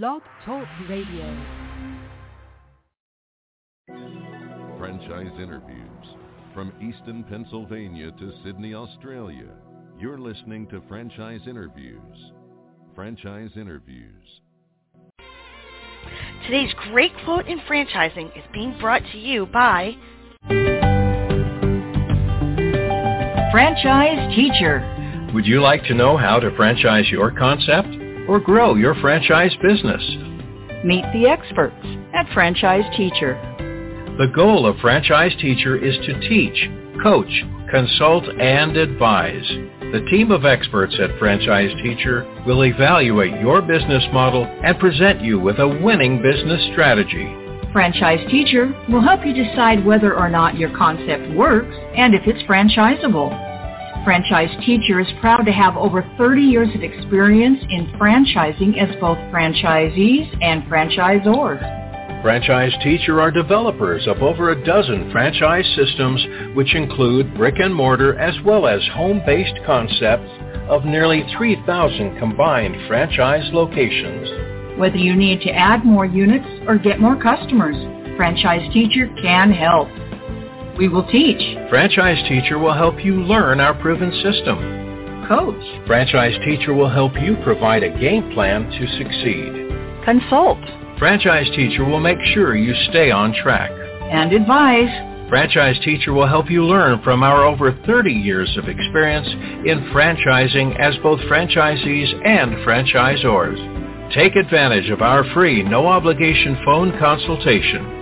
Blog Talk Radio. Franchise interviews. From Easton, Pennsylvania to Sydney, Australia. You're listening to Franchise Interviews. Franchise Interviews. Today's great quote in franchising is being brought to you by Franchise Teacher. Would you like to know how to franchise your concept or grow your franchise business? Meet the experts at Franchise Teacher. The goal of Franchise Teacher is to teach, coach, consult, and advise. The team of experts at Franchise Teacher will evaluate your business model and present you with a winning business strategy. Franchise Teacher will help you decide whether or not your concept works and if it's franchisable. Franchise Teacher is proud to have over 30 years of experience in franchising as both franchisees and franchisors. Franchise Teacher are developers of over a dozen franchise systems which include brick and mortar as well as home-based concepts of nearly 3,000 combined franchise locations. Whether you need to add more units or get more customers, Franchise Teacher can help. We will teach, Franchise Teacher will help you learn our proven system. coach, Franchise Teacher will help you provide a game plan to succeed. consult, Franchise Teacher will make sure you stay on track. and advise. Franchise Teacher will help you learn from our over 30 years of experience in franchising as both franchisees and franchisors. Take advantage of our free no-obligation phone consultation.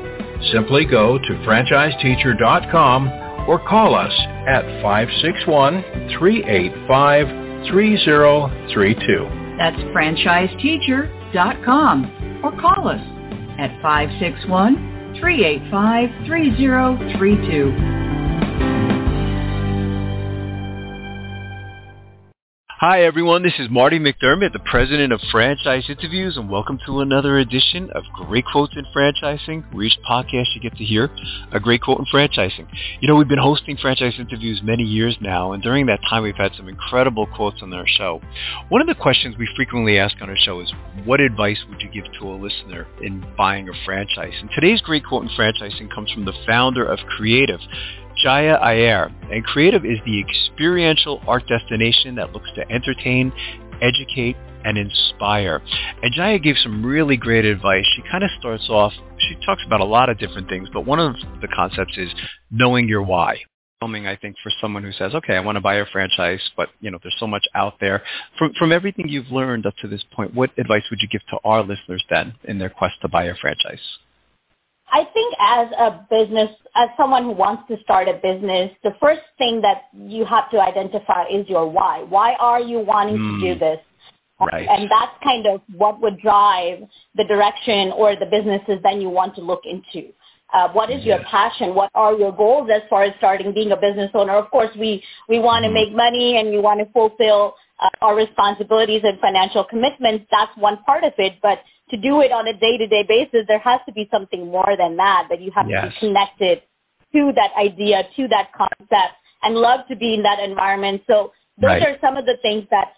Simply go to franchiseteacher.com or call us at 561-385-3032. That's franchiseteacher.com or call us at 561-385-3032. Hi everyone, this is Marty McDermott, the president of Franchise Interviews, and welcome to another edition of Great Quotes in Franchising, where each podcast you get to hear a great quote in franchising. You know, we've been hosting franchise interviews many years now, and during that time we've had some incredible quotes on our show. One of the questions we frequently ask on our show is, what advice would you give to a listener in buying a franchise? And today's great quote in franchising comes from the founder of Creatif, Jaya Aiyar, And Creatif is the experiential art destination that looks to entertain, educate, and inspire. And Jaya gave some really great advice. She kind of starts off, she talks about a lot of different things, but one of the concepts is knowing your why. I think, for someone who says, okay, I want to buy a franchise, but you know, there's so much out there. From, from everything you've learned up to this point, what advice would you give to our listeners then in their quest to buy a franchise? I think as a business, as someone who wants to start a business, the first thing that you have to identify is your why. Why are you wanting Mm. to do this? Right. And that's kind of what would drive the direction or the businesses then you want to look into. Uh, what is your passion? What are your goals as far as starting being a business owner? Of course, we, we want to Mhm. make money and we want to fulfill uh, our responsibilities and financial commitments. That's one part of it. But to do it on a day-to-day basis, there has to be something more than that, that you have to be connected to that idea, to that concept, and love to be in that environment. So those Right. are some of the things that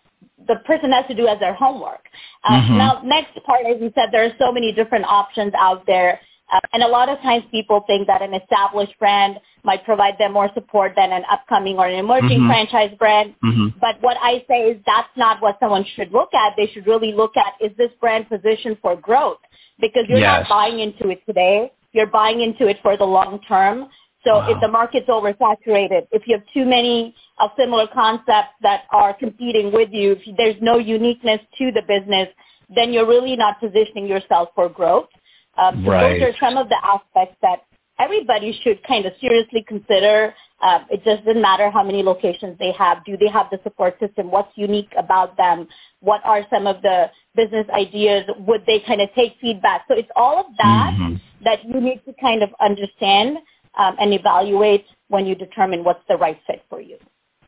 the person has to do as their homework. Uh, Mhm. Now, next part, as you said, there are so many different options out there. Uh, and a lot of times people think that an established brand might provide them more support than an upcoming or an emerging Mhm. franchise brand. Mm-hmm. But what I say is that's not what someone should look at. They should really look at is this brand positioned for growth? Because you're Yes. not buying into it today. You're buying into it for the long term. So Wow. if the market's oversaturated, if you have too many of similar concepts that are competing with you, if there's no uniqueness to the business, then you're really not positioning yourself for growth. Um, so Right. those are some of the aspects that everybody should kind of seriously consider. Uh, it just doesn't matter how many locations they have. Do they have the support system? What's unique about them? What are some of the business ideas? Would they kind of take feedback? So it's all of that Mhm. that you need to kind of understand um, and evaluate when you determine what's the right fit for you.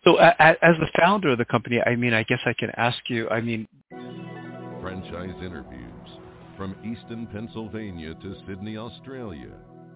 So a- a- as the founder of the company, I mean, I guess I can ask you, I mean, Franchise interviews. From Easton, Pennsylvania to Sydney, Australia.